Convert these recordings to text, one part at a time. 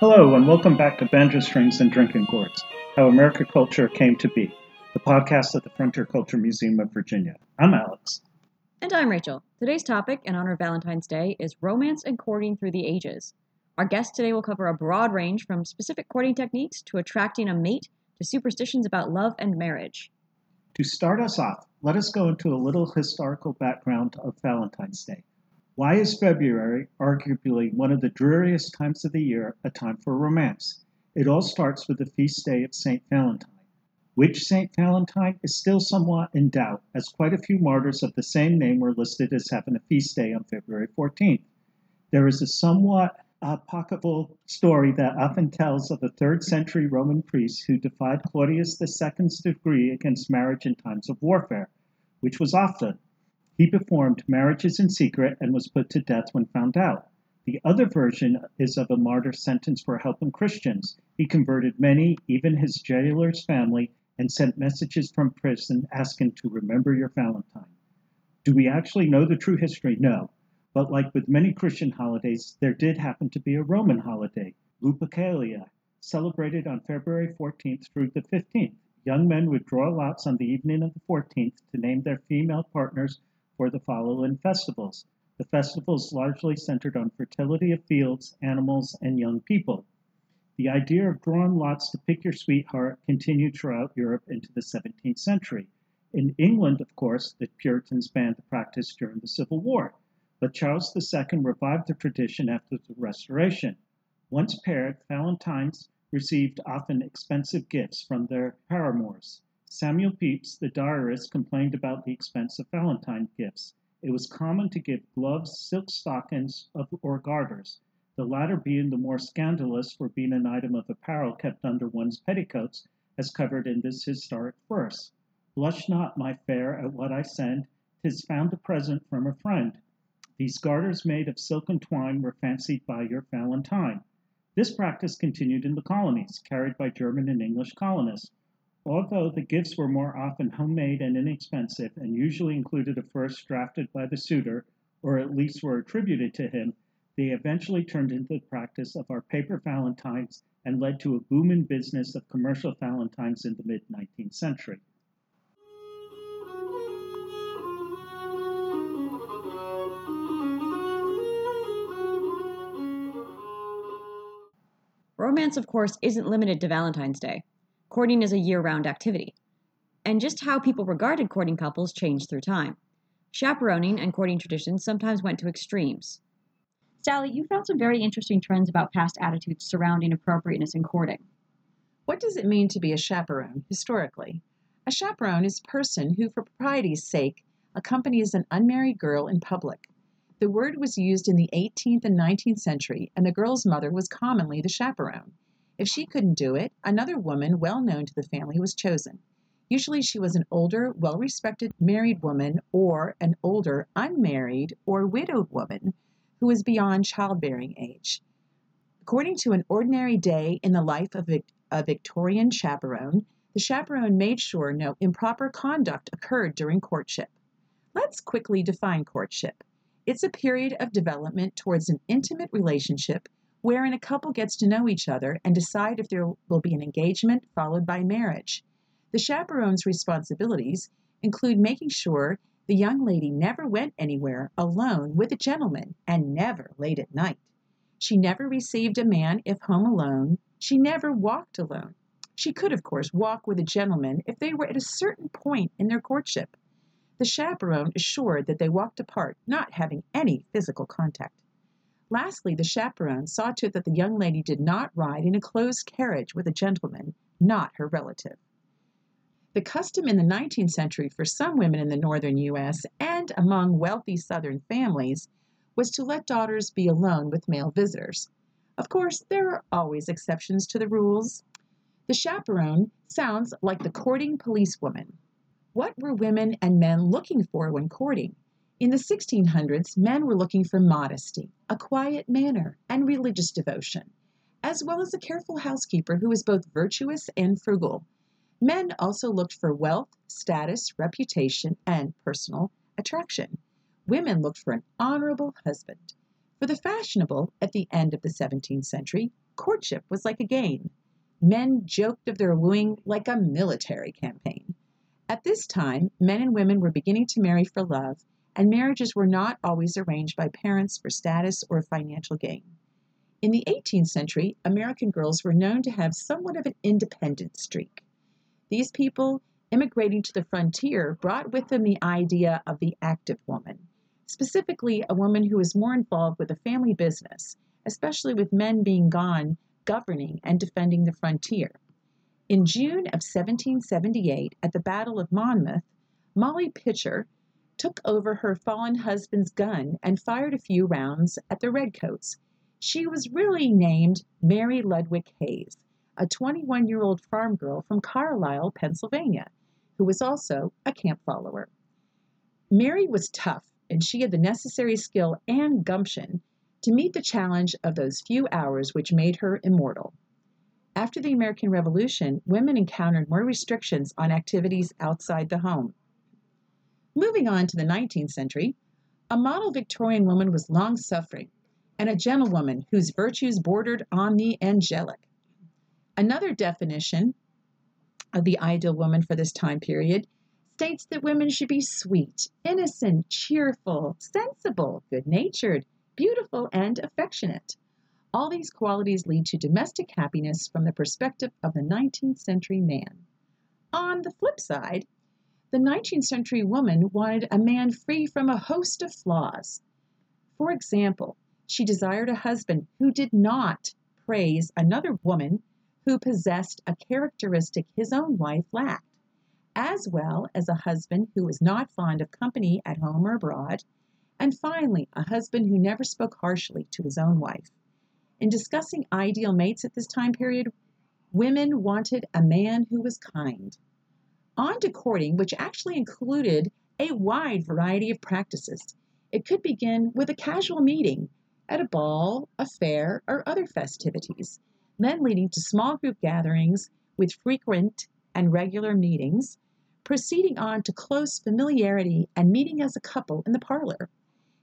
Hello, and welcome back to Banjo Strings and Drinking Gourds How America Culture Came to Be, the podcast of the Frontier Culture Museum of Virginia. I'm Alex. And I'm Rachel. Today's topic, in honor of Valentine's Day, is romance and courting through the ages. Our guest today will cover a broad range from specific courting techniques to attracting a mate to superstitions about love and marriage. To start us off, let us go into a little historical background of Valentine's Day. Why is February, arguably one of the dreariest times of the year, a time for romance? It all starts with the feast day of St. Valentine. Which St. Valentine is still somewhat in doubt, as quite a few martyrs of the same name were listed as having a feast day on February 14th. There is a somewhat apocryphal story that often tells of a third century Roman priest who defied Claudius II's decree against marriage in times of warfare, which was often. He performed marriages in secret and was put to death when found out. The other version is of a martyr sentenced for helping Christians. He converted many, even his jailer's family, and sent messages from prison asking to remember your Valentine. Do we actually know the true history? No. But like with many Christian holidays, there did happen to be a Roman holiday, Lupercalia, celebrated on February 14th through the 15th. Young men would draw lots on the evening of the 14th to name their female partners for the following festivals. The festivals largely centered on fertility of fields, animals, and young people. The idea of drawing lots to pick your sweetheart continued throughout Europe into the 17th century. In England, of course, the Puritans banned the practice during the Civil War, but Charles II revived the tradition after the Restoration. Once paired, Valentines received often expensive gifts from their paramours. Samuel Pepys, the diarist, complained about the expense of Valentine gifts. It was common to give gloves, silk stockings, or garters, the latter being the more scandalous for being an item of apparel kept under one's petticoats, as covered in this historic verse. Blush not, my fair, at what I send, 'tis found a present from a friend. These garters made of silken twine were fancied by your Valentine. This practice continued in the colonies, carried by German and English colonists. Although the gifts were more often homemade and inexpensive, and usually included a verse drafted by the suitor, or at least were attributed to him, they eventually turned into the practice of our paper valentines and led to a boom in business of commercial valentines in the mid 19th century. Romance, of course, isn't limited to Valentine's Day courting is a year round activity. And just how people regarded courting couples changed through time. Chaperoning and courting traditions sometimes went to extremes. Sally, you found some very interesting trends about past attitudes surrounding appropriateness in courting. What does it mean to be a chaperone historically? A chaperone is a person who, for propriety's sake, accompanies an unmarried girl in public. The word was used in the 18th and 19th century, and the girl's mother was commonly the chaperone. If she couldn't do it, another woman well known to the family was chosen. Usually she was an older, well respected married woman or an older, unmarried or widowed woman who was beyond childbearing age. According to an ordinary day in the life of a Victorian chaperone, the chaperone made sure no improper conduct occurred during courtship. Let's quickly define courtship. It's a period of development towards an intimate relationship wherein a couple gets to know each other and decide if there will be an engagement followed by marriage. The chaperone's responsibilities include making sure the young lady never went anywhere alone with a gentleman and never late at night. She never received a man if home alone. She never walked alone. She could, of course, walk with a gentleman if they were at a certain point in their courtship. The chaperone assured that they walked apart, not having any physical contact. Lastly, the chaperone saw to it that the young lady did not ride in a closed carriage with a gentleman not her relative. The custom in the 19th century for some women in the northern U.S. and among wealthy southern families was to let daughters be alone with male visitors. Of course, there are always exceptions to the rules. The chaperone sounds like the courting policewoman. What were women and men looking for when courting? In the 1600s, men were looking for modesty, a quiet manner, and religious devotion, as well as a careful housekeeper who was both virtuous and frugal. Men also looked for wealth, status, reputation, and personal attraction. Women looked for an honorable husband. For the fashionable, at the end of the 17th century, Courtship was like a game. Men joked of their wooing like a military campaign. At this time, men and women were beginning to marry for love, and marriages were not always arranged by parents for status or financial gain. In the 18th century, American girls were known to have somewhat of an independent streak. These people immigrating to the frontier brought with them the idea of the active woman, specifically a woman who was more involved with the family business, especially with men being gone governing and defending the frontier. In June of 1778, at the Battle of Monmouth, Molly Pitcher took over her fallen husband's gun and fired a few rounds at the redcoats. She was really named Mary Ludwig Hayes, a 21 year old farm girl from Carlisle, Pennsylvania, who was also a camp follower. Mary was tough, and she had the necessary skill and gumption to meet the challenge of those few hours which made her immortal. After the American Revolution, women encountered more restrictions on activities outside the home. Moving on to the 19th century, a model Victorian woman was long suffering and a gentlewoman whose virtues bordered on the angelic. Another definition of the ideal woman for this time period states that women should be sweet, innocent, cheerful, sensible, good natured, beautiful, and affectionate. All these qualities lead to domestic happiness from the perspective of the 19th century man. On the flip side, the 19th century woman wanted a man free from a host of flaws. For example, she desired a husband who did not praise another woman who possessed a characteristic his own wife lacked, as well as a husband who was not fond of company at home or abroad, and finally, a husband who never spoke harshly to his own wife. In discussing ideal mates at this time period, women wanted a man who was kind. On to courting, which actually included a wide variety of practices. It could begin with a casual meeting at a ball, a fair, or other festivities then leading to small group gatherings with frequent and regular meetings, proceeding on to close familiarity and meeting as a couple in the parlor.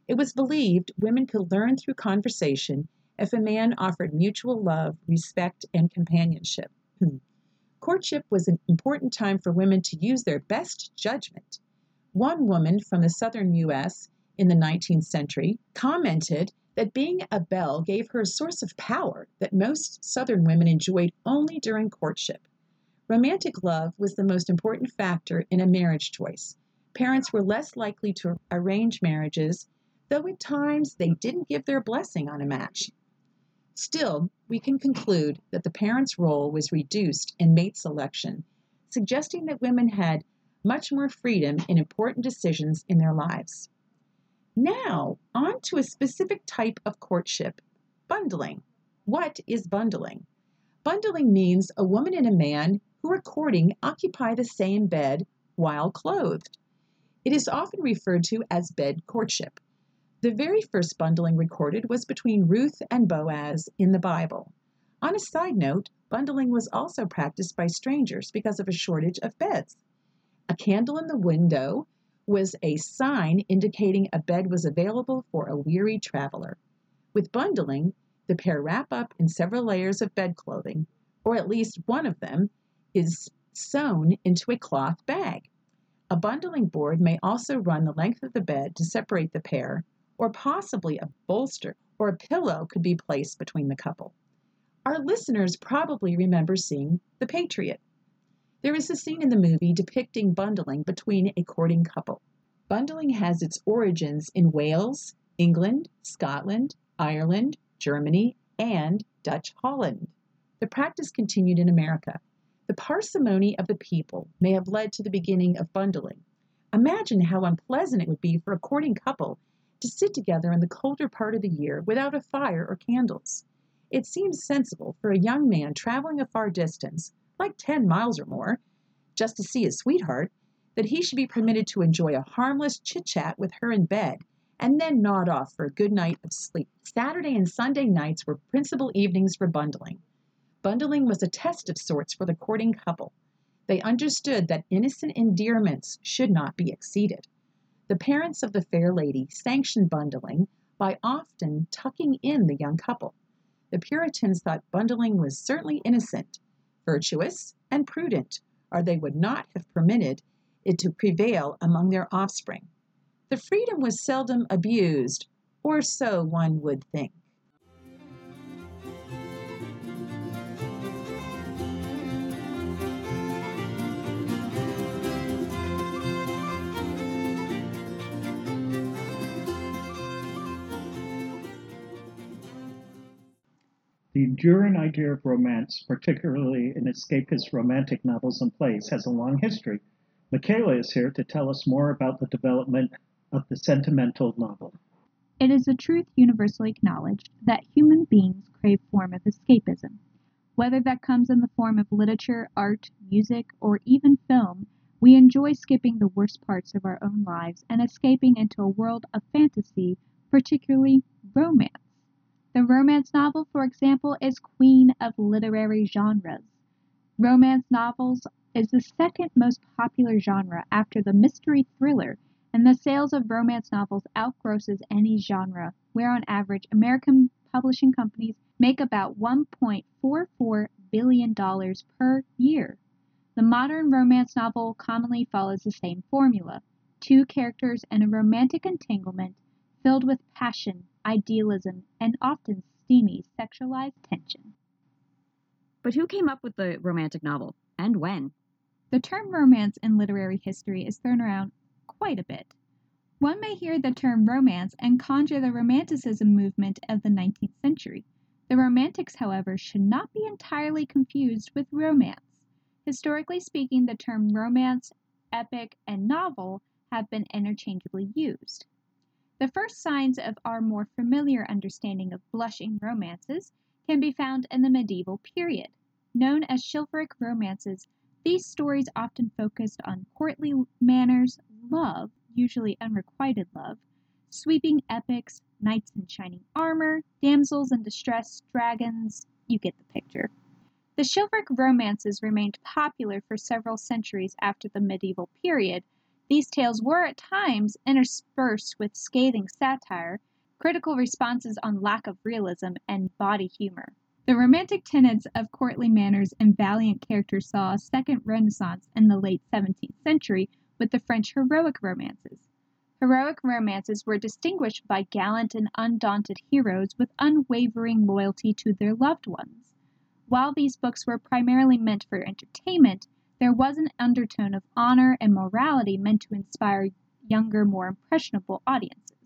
It was believed women could learn through conversation if a man offered mutual love, respect, and companionship. Hmm. Courtship was an important time for women to use their best judgment. One woman from the southern U.S. in the 19th century commented that being a belle gave her a source of power that most Southern women enjoyed only during courtship. Romantic love was the most important factor in a marriage choice. Parents were less likely to arrange marriages, though at times they didn't give their blessing on a match. Still, we can conclude that the parents' role was reduced in mate selection, suggesting that women had much more freedom in important decisions in their lives. Now, on to a specific type of courtship bundling. What is bundling? Bundling means a woman and a man who are courting occupy the same bed while clothed. It is often referred to as bed courtship. The very first bundling recorded was between Ruth and Boaz in the Bible. On a side note, bundling was also practiced by strangers because of a shortage of beds. A candle in the window was a sign indicating a bed was available for a weary traveler. With bundling, the pair wrap up in several layers of bed clothing, or at least one of them is sewn into a cloth bag. A bundling board may also run the length of the bed to separate the pair, or possibly a bolster or a pillow could be placed between the couple. Our listeners probably remember seeing The Patriot. There is a scene in the movie depicting bundling between a courting couple. Bundling has its origins in Wales, England, Scotland, Ireland, Germany, and Dutch Holland. The practice continued in America. The parsimony of the people may have led to the beginning of bundling. Imagine how unpleasant it would be for a courting couple to sit together in the colder part of the year without a fire or candles. It seems sensible for a young man traveling a far distance like 10 miles or more, just to see his sweetheart, that he should be permitted to enjoy a harmless chit chat with her in bed and then nod off for a good night of sleep. Saturday and Sunday nights were principal evenings for bundling. Bundling was a test of sorts for the courting couple. They understood that innocent endearments should not be exceeded. The parents of the fair lady sanctioned bundling by often tucking in the young couple. The Puritans thought bundling was certainly innocent, virtuous, and prudent, or they would not have permitted it to prevail among their offspring. The freedom was seldom abused, or so one would think. The enduring idea of romance, particularly in escapist romantic novels and plays, has a long history. Michaela is here to tell us more about the development of the sentimental novel. It is a truth universally acknowledged that human beings crave form of escapism. Whether that comes in the form of literature, art, music, or even film, we enjoy skipping the worst parts of our own lives and escaping into a world of fantasy, particularly romance. The romance novel, for example, is queen of literary genres. Romance novels is the second most popular genre after the mystery thriller, and the sales of romance novels outgrosses any genre, where on average American publishing companies make about $1.44 billion per year. The modern romance novel commonly follows the same formula two characters and a romantic entanglement filled with passion, idealism, and often steamy sexualized tension. But who came up with the romantic novel, and when? The term romance in literary history is thrown around quite a bit. One may hear the term romance and conjure the Romanticism movement of the 19th century. The Romantics, however, should not be entirely confused with romance. Historically speaking, the term romance, epic, and novel have been interchangeably used. The first signs of our more familiar understanding of blushing romances can be found in the medieval period. Known as chivalric romances, these stories often focused on courtly manners, love, usually unrequited love, sweeping epics, knights in shining armor, damsels in distress, dragons, you get the picture. The chivalric romances remained popular for several centuries after the medieval period these tales were at times interspersed with scathing satire, critical responses on lack of realism, and body humor. The romantic tenets of courtly manners and valiant characters saw a second renaissance in the late 17th century with the French heroic romances. Heroic romances were distinguished by gallant and undaunted heroes with unwavering loyalty to their loved ones. While these books were primarily meant for entertainment, there was an undertone of honor and morality meant to inspire younger, more impressionable audiences.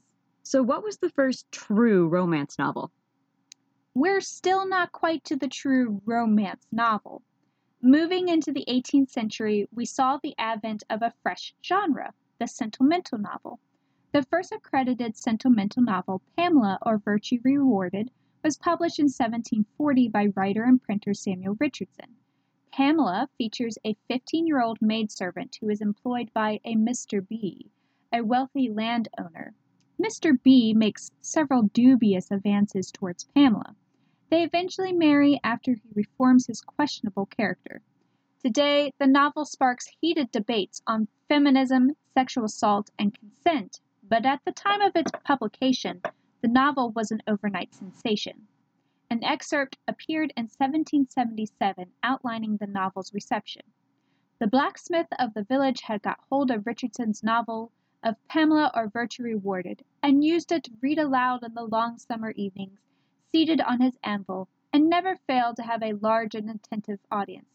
So, what was the first true romance novel? We're still not quite to the true romance novel. Moving into the 18th century, we saw the advent of a fresh genre, the sentimental novel. The first accredited sentimental novel, Pamela or Virtue Rewarded, was published in 1740 by writer and printer Samuel Richardson. Pamela features a 15 year old maidservant who is employed by a Mr. B, a wealthy landowner. Mr. B makes several dubious advances towards Pamela. They eventually marry after he reforms his questionable character. Today, the novel sparks heated debates on feminism, sexual assault, and consent, but at the time of its publication, the novel was an overnight sensation. An excerpt appeared in 1777 outlining the novel's reception. The blacksmith of the village had got hold of Richardson's novel of Pamela or Virtue Rewarded, and used it to read aloud in the long summer evenings, seated on his anvil, and never failed to have a large and attentive audience.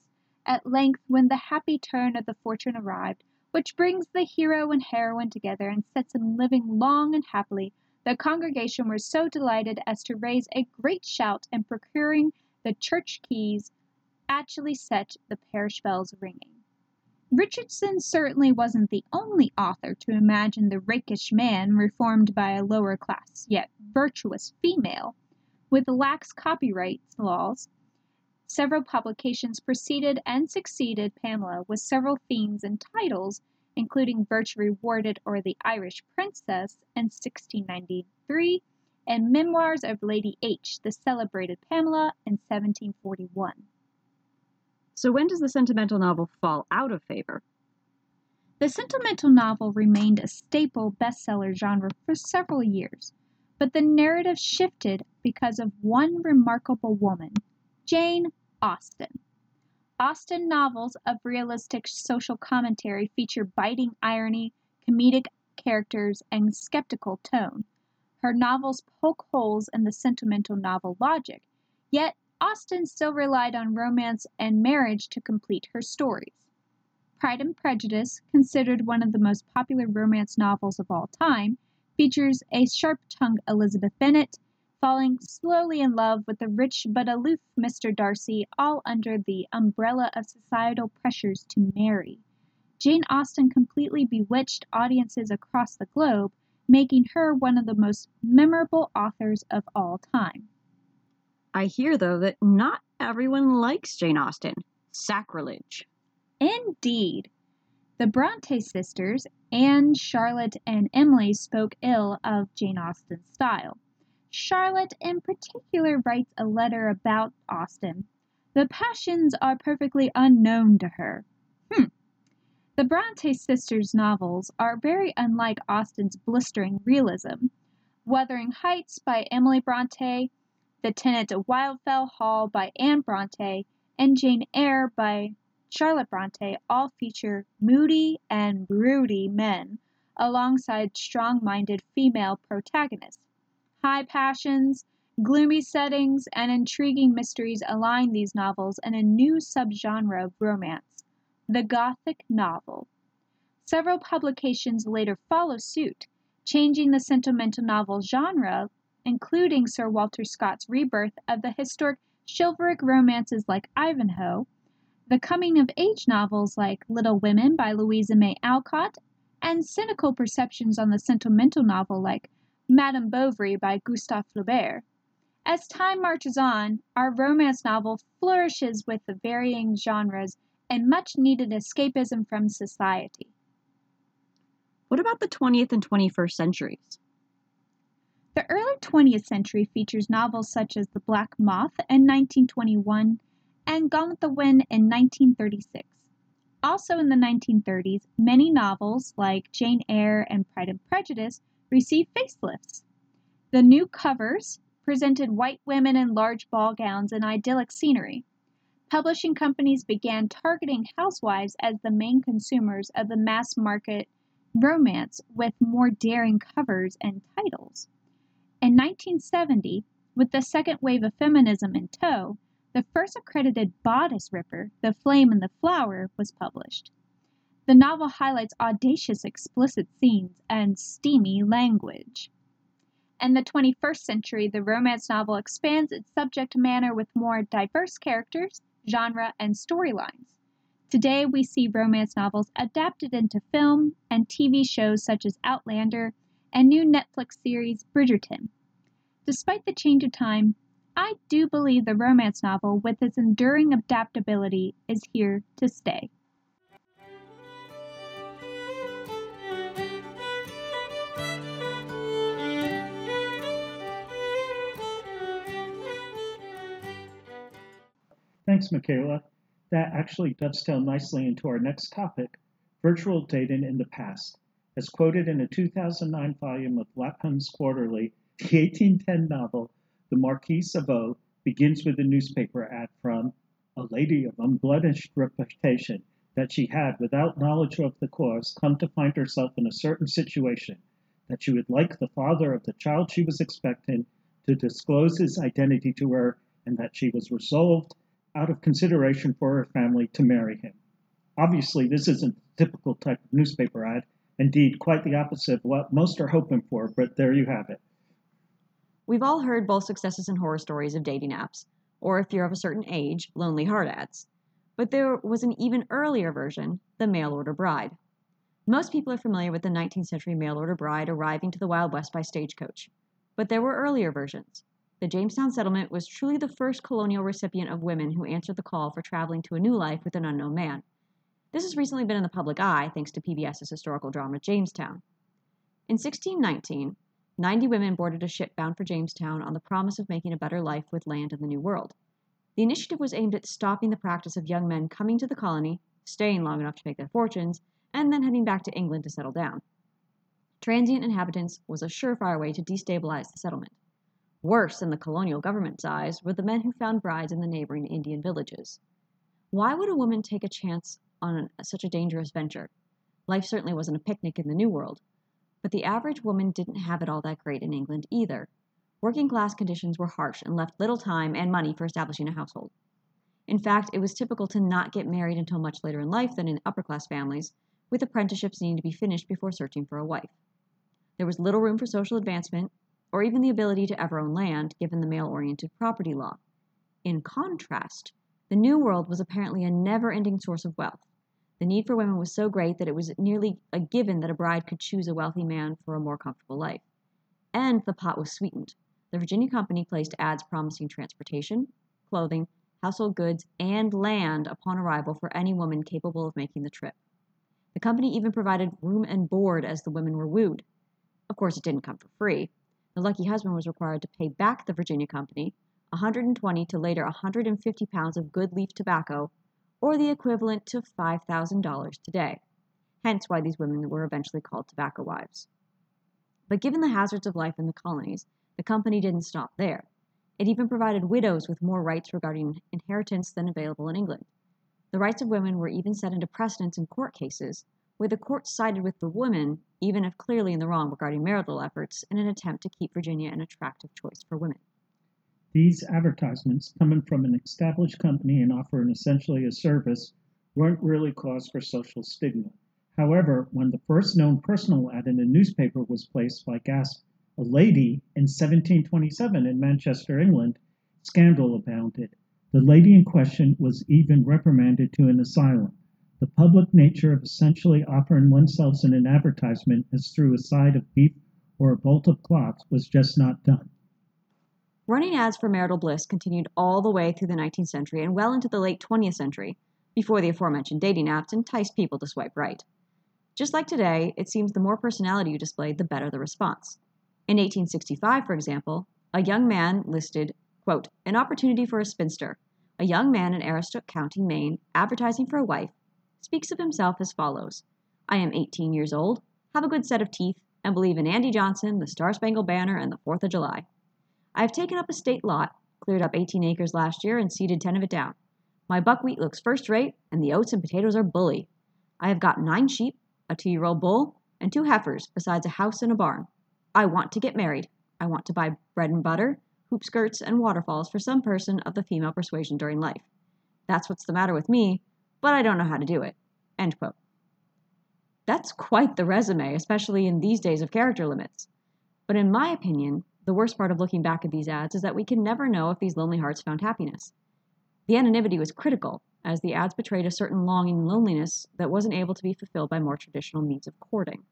At length, when the happy turn of the fortune arrived, which brings the hero and heroine together and sets them living long and happily, the congregation were so delighted as to raise a great shout and procuring the church keys actually set the parish bells ringing. Richardson certainly wasn't the only author to imagine the rakish man reformed by a lower class yet virtuous female. With lax copyright laws, several publications preceded and succeeded Pamela with several themes and titles including Virtue Rewarded or The Irish Princess in 1693, and Memoirs of Lady H, the celebrated Pamela in 1741. So, when does the sentimental novel fall out of favor? The sentimental novel remained a staple bestseller genre for several years, but but the narrative shifted because of one remarkable woman, Jane Austen. Austen novels of realistic social commentary feature biting irony, comedic characters, and skeptical tone. Her novels poke holes in the sentimental novel logic, yet Austen still relied on romance and marriage to complete her stories. Pride and Prejudice, considered one of the most popular romance novels of all time, features a sharp tongued Elizabeth Bennet falling slowly in love with the rich but aloof Mr. Darcy, all under the umbrella of societal pressures to marry. Jane Austen completely bewitched audiences across the globe, making her one of the most memorable authors of all time. I hear, though, that not everyone likes Jane Austen. Sacrilege. Indeed. The Bronte sisters, Anne, Charlotte, and Emily, spoke ill of Jane Austen's style. Charlotte, in particular, writes a letter about Austen. The passions are perfectly unknown to her. Hmm. The Bronte sisters' novels are very unlike Austen's blistering realism. Wuthering Heights by Emily Bronte, The Tenant of Wildfell Hall by Anne Bronte, and Jane Eyre by Charlotte Bronte all feature moody and broody men alongside strong minded female protagonists. High passions, gloomy settings, and intriguing mysteries align these novels in a new subgenre of romance the Gothic novel. Several publications later follow suit, changing the sentimental novel genre, including Sir Walter Scott's rebirth of the historic chivalric romances like Ivanhoe the coming of age novels like Little Women by Louisa May Alcott, and cynical perceptions on the sentimental novel like Madame Bovary by Gustave Flaubert. As time marches on, our romance novel flourishes with the varying genres and much needed escapism from society. What about the 20th and 21st centuries? The early 20th century features novels such as The Black Moth in 1921 and Gone with the Wind in 1936. Also in the 1930s, many novels like Jane Eyre and Pride and Prejudice received facelifts. The new covers presented white women in large ball gowns and idyllic scenery. Publishing companies began targeting housewives as the main consumers of the mass market romance with more daring covers and titles. In 1970, with the second wave of feminism in tow, the first accredited bodice ripper, The Flame and the Flower, was published. The novel highlights audacious explicit scenes and steamy language. In the 21st century, the romance novel expands its subject matter with more diverse characters, genre, and storylines. Today, we see romance novels adapted into film and TV shows such as Outlander and new Netflix series Bridgerton. Despite the change of time, I do believe the romance novel, with its enduring adaptability, is here to stay. Thanks, Michaela. That actually dovetails nicely into our next topic virtual dating in the past. As quoted in a 2009 volume of Lapham's Quarterly, the 1810 novel the Marquise of O begins with a newspaper ad from a lady of unblemished reputation that she had, without knowledge of the cause, come to find herself in a certain situation, that she would like the father of the child she was expecting to disclose his identity to her, and that she was resolved, out of consideration for her family, to marry him. Obviously, this isn't the typical type of newspaper ad, indeed, quite the opposite of what most are hoping for, but there you have it. We've all heard both successes and horror stories of dating apps, or if you're of a certain age, lonely heart ads. But there was an even earlier version, the mail order bride. Most people are familiar with the 19th century mail order bride arriving to the Wild West by stagecoach. But there were earlier versions. The Jamestown settlement was truly the first colonial recipient of women who answered the call for traveling to a new life with an unknown man. This has recently been in the public eye thanks to PBS's historical drama Jamestown. In 1619, 90 women boarded a ship bound for Jamestown on the promise of making a better life with land in the New World. The initiative was aimed at stopping the practice of young men coming to the colony, staying long enough to make their fortunes, and then heading back to England to settle down. Transient inhabitants was a surefire way to destabilize the settlement. Worse, in the colonial government's eyes, were the men who found brides in the neighboring Indian villages. Why would a woman take a chance on such a dangerous venture? Life certainly wasn't a picnic in the New World. But the average woman didn't have it all that great in England either. Working class conditions were harsh and left little time and money for establishing a household. In fact, it was typical to not get married until much later in life than in upper class families, with apprenticeships needing to be finished before searching for a wife. There was little room for social advancement, or even the ability to ever own land, given the male oriented property law. In contrast, the New World was apparently a never ending source of wealth. The need for women was so great that it was nearly a given that a bride could choose a wealthy man for a more comfortable life. And the pot was sweetened. The Virginia Company placed ads promising transportation, clothing, household goods, and land upon arrival for any woman capable of making the trip. The company even provided room and board as the women were wooed. Of course, it didn't come for free. The lucky husband was required to pay back the Virginia Company 120 to later 150 pounds of good leaf tobacco, or the equivalent to $5,000 today. Hence why these women were eventually called tobacco wives. But given the hazards of life in the colonies, the company didn't stop there. It even provided widows with more rights regarding inheritance than available in England. The rights of women were even set into precedence in court cases, where the court sided with the woman, even if clearly in the wrong regarding marital efforts, in an attempt to keep Virginia an attractive choice for women. These advertisements, coming from an established company and offering essentially a service, weren't really cause for social stigma. However, when the first known personal ad in a newspaper was placed by Gasp a lady in 1727 in Manchester, England, scandal abounded. The lady in question was even reprimanded to an asylum. The public nature of essentially offering oneself in an advertisement as through a side of beef or a bolt of cloth was just not done. Running ads for marital bliss continued all the way through the 19th century and well into the late 20th century, before the aforementioned dating apps enticed people to swipe right. Just like today, it seems the more personality you displayed, the better the response. In 1865, for example, a young man listed, quote, an opportunity for a spinster. A young man in Aroostook County, Maine, advertising for a wife, speaks of himself as follows I am 18 years old, have a good set of teeth, and believe in Andy Johnson, the Star Spangled Banner, and the Fourth of July. I have taken up a state lot, cleared up 18 acres last year, and seeded 10 of it down. My buckwheat looks first rate, and the oats and potatoes are bully. I have got nine sheep, a two year old bull, and two heifers, besides a house and a barn. I want to get married. I want to buy bread and butter, hoop skirts, and waterfalls for some person of the female persuasion during life. That's what's the matter with me, but I don't know how to do it. End quote. That's quite the resume, especially in these days of character limits. But in my opinion, the worst part of looking back at these ads is that we can never know if these lonely hearts found happiness. The anonymity was critical, as the ads betrayed a certain longing and loneliness that wasn't able to be fulfilled by more traditional means of courting.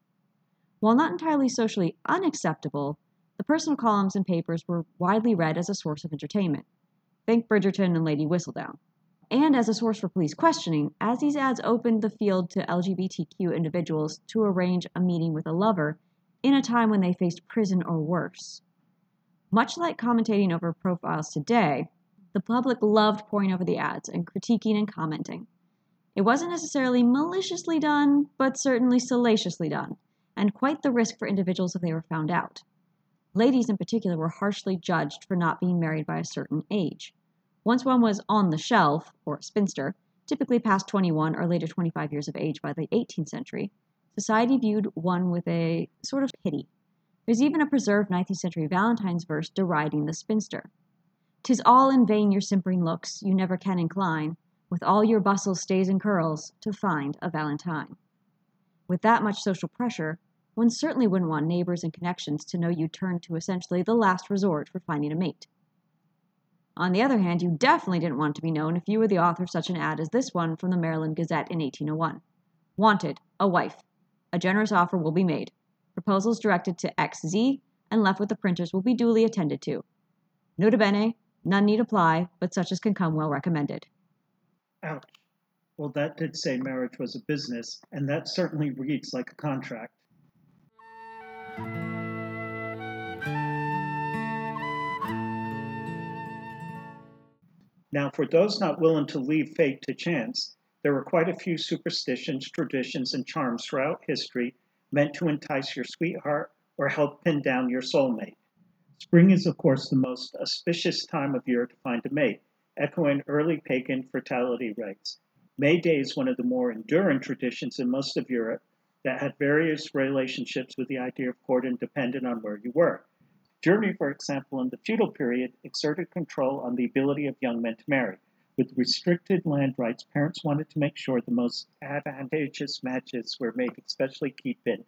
While not entirely socially unacceptable, the personal columns and papers were widely read as a source of entertainment. Think Bridgerton and Lady Whistledown. And as a source for police questioning, as these ads opened the field to LGBTQ individuals to arrange a meeting with a lover in a time when they faced prison or worse. Much like commentating over profiles today, the public loved poring over the ads and critiquing and commenting. It wasn't necessarily maliciously done, but certainly salaciously done and quite the risk for individuals if they were found out. Ladies in particular were harshly judged for not being married by a certain age. Once one was on the shelf, or spinster, typically past 21 or later 25 years of age by the 18th century, society viewed one with a sort of pity. There's even a preserved 19th century Valentine's verse deriding the spinster. "'Tis all in vain your simpering looks, you never can incline, with all your bustle, stays, and curls, to find a Valentine. With that much social pressure, one certainly wouldn't want neighbors and connections to know you turned to essentially the last resort for finding a mate. On the other hand, you definitely didn't want to be known if you were the author of such an ad as this one from the Maryland Gazette in 1801. Wanted, a wife. A generous offer will be made. Proposals directed to XZ and left with the printers will be duly attended to. Nota bene, none need apply, but such as can come well recommended. Ouch. Well, that did say marriage was a business, and that certainly reads like a contract. Now, for those not willing to leave fate to chance, there were quite a few superstitions, traditions, and charms throughout history meant to entice your sweetheart or help pin down your soulmate. Spring is, of course, the most auspicious time of year to find a mate, echoing early pagan fertility rites. May Day is one of the more enduring traditions in most of Europe that had various relationships with the idea of court and dependent on where you were. Germany, for example, in the feudal period, exerted control on the ability of young men to marry. With restricted land rights, parents wanted to make sure the most advantageous matches were made, especially keeping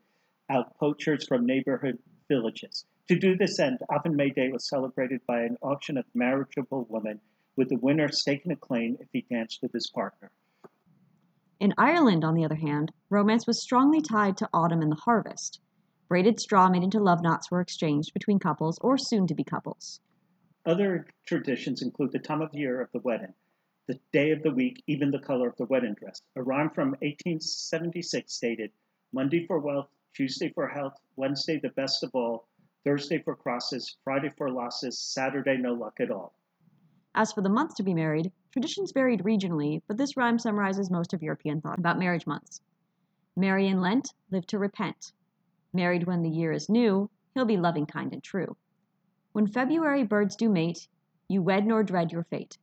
out poachers from neighborhood villages. To do this end, often May Day was celebrated by an auction of marriageable women, with the winner staking a claim if he danced with his partner. In Ireland, on the other hand, romance was strongly tied to autumn and the harvest. Braided straw made into love knots were exchanged between couples or soon to be couples. Other traditions include the time of year of the wedding, the day of the week, even the color of the wedding dress. A rhyme from 1876 stated Monday for wealth, Tuesday for health, Wednesday the best of all, Thursday for crosses, Friday for losses, Saturday no luck at all. As for the month to be married, traditions varied regionally, but this rhyme summarizes most of European thought about marriage months. Marry in Lent, live to repent. Married when the year is new, he'll be loving, kind, and true. When February birds do mate, you wed nor dread your fate.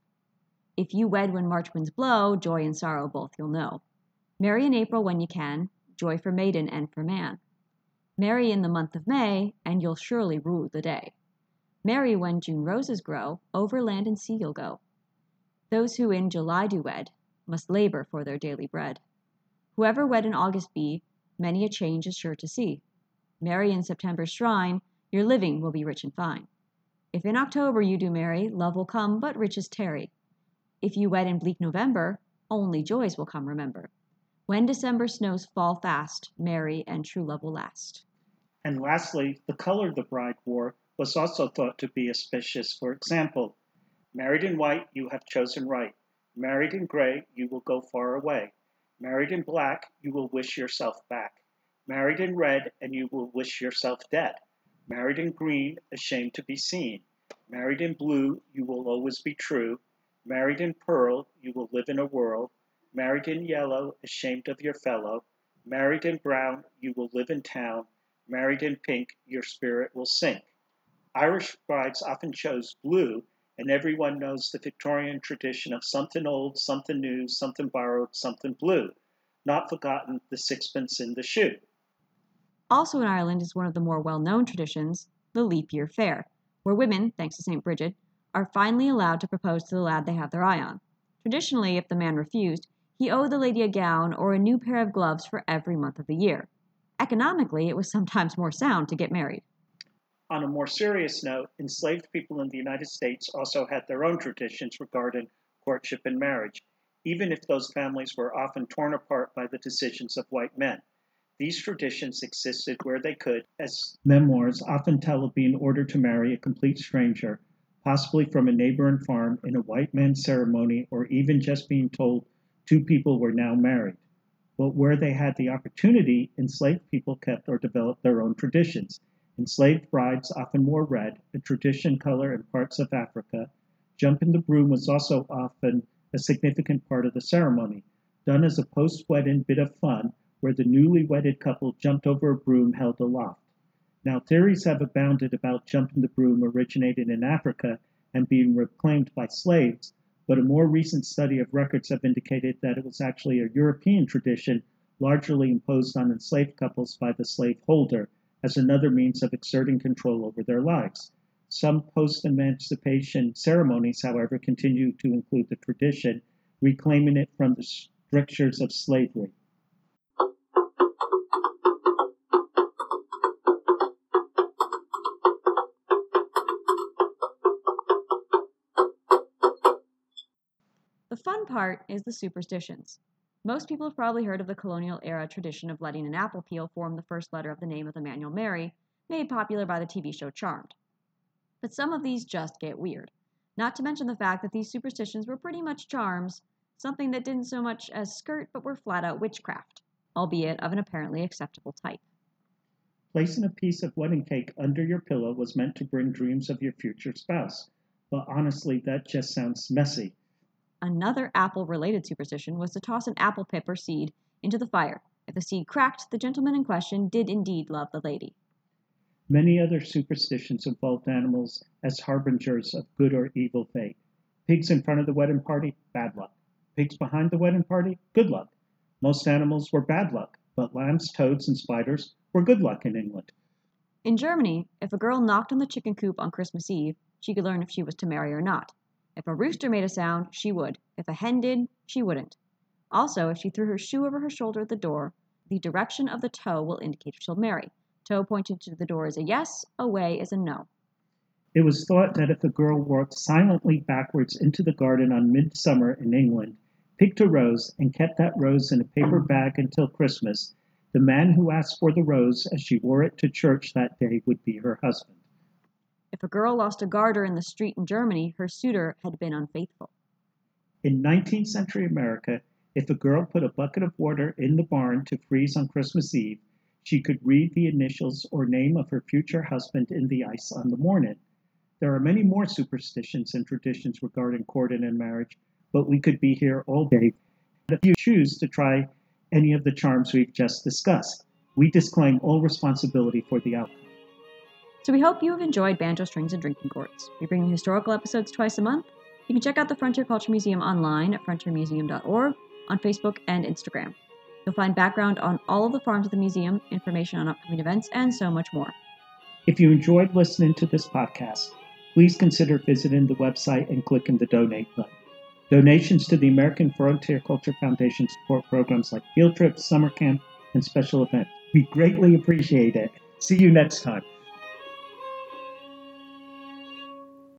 If you wed when March winds blow, joy and sorrow both you'll know. Marry in April when you can, joy for maiden and for man. Marry in the month of May, and you'll surely rue the day. Marry when June roses grow, over land and sea you'll go. Those who in July do wed, must labor for their daily bread. Whoever wed in August be, many a change is sure to see. Marry in September's shrine, your living will be rich and fine. If in October you do marry, love will come, but riches tarry. If you wed in bleak November, only joys will come, remember. When December snows fall fast, marry, and true love will last. And lastly, the color the bride wore was also thought to be auspicious. For example, married in white, you have chosen right. Married in gray, you will go far away. Married in black, you will wish yourself back. Married in red, and you will wish yourself dead. Married in green, ashamed to be seen. Married in blue, you will always be true. Married in pearl, you will live in a world. Married in yellow, ashamed of your fellow. Married in brown, you will live in town. Married in pink, your spirit will sink. Irish brides often chose blue, and everyone knows the Victorian tradition of something old, something new, something borrowed, something blue. Not forgotten the sixpence in the shoe. Also in Ireland is one of the more well known traditions, the leap year fair, where women, thanks to St. Bridget, are finally allowed to propose to the lad they have their eye on. Traditionally, if the man refused, he owed the lady a gown or a new pair of gloves for every month of the year. Economically, it was sometimes more sound to get married. On a more serious note, enslaved people in the United States also had their own traditions regarding courtship and marriage, even if those families were often torn apart by the decisions of white men. These traditions existed where they could, as memoirs often tell of being ordered to marry a complete stranger, possibly from a neighboring farm, in a white man's ceremony, or even just being told two people were now married. But where they had the opportunity, enslaved people kept or developed their own traditions. Enslaved brides often wore red, a tradition color in parts of Africa. Jumping the broom was also often a significant part of the ceremony, done as a post wedding bit of fun where the newly wedded couple jumped over a broom held aloft. Now, theories have abounded about jumping the broom originating in Africa and being reclaimed by slaves, but a more recent study of records have indicated that it was actually a European tradition largely imposed on enslaved couples by the slaveholder as another means of exerting control over their lives. Some post emancipation ceremonies, however, continue to include the tradition, reclaiming it from the strictures of slavery. Fun part is the superstitions. Most people have probably heard of the colonial era tradition of letting an apple peel form the first letter of the name of man you'll made popular by the TV show Charmed. But some of these just get weird. Not to mention the fact that these superstitions were pretty much charms, something that didn't so much as skirt but were flat out witchcraft, albeit of an apparently acceptable type. Placing a piece of wedding cake under your pillow was meant to bring dreams of your future spouse, but honestly, that just sounds messy. Another apple related superstition was to toss an apple pip or seed into the fire. If the seed cracked, the gentleman in question did indeed love the lady. Many other superstitions involved animals as harbingers of good or evil fate. Pigs in front of the wedding party, bad luck. Pigs behind the wedding party, good luck. Most animals were bad luck, but lambs, toads, and spiders were good luck in England. In Germany, if a girl knocked on the chicken coop on Christmas Eve, she could learn if she was to marry or not. If a rooster made a sound, she would. If a hen did, she wouldn't. Also, if she threw her shoe over her shoulder at the door, the direction of the toe will indicate she'll marry. Toe pointing to the door is a yes, away is a no. It was thought that if a girl walked silently backwards into the garden on midsummer in England, picked a rose, and kept that rose in a paper bag until Christmas, the man who asked for the rose as she wore it to church that day would be her husband. If a girl lost a garter in the street in Germany, her suitor had been unfaithful. In 19th century America, if a girl put a bucket of water in the barn to freeze on Christmas Eve, she could read the initials or name of her future husband in the ice on the morning. There are many more superstitions and traditions regarding courting and marriage, but we could be here all day. If you choose to try any of the charms we've just discussed, we disclaim all responsibility for the outcome. So we hope you have enjoyed Banjo Strings and Drinking Gourds. We bring you historical episodes twice a month. You can check out the Frontier Culture Museum online at frontiermuseum.org, on Facebook and Instagram. You'll find background on all of the farms of the museum, information on upcoming events, and so much more. If you enjoyed listening to this podcast, please consider visiting the website and clicking the donate button. Donations to the American Frontier Culture Foundation support programs like field trips, summer camp, and special events. We greatly appreciate it. See you next time.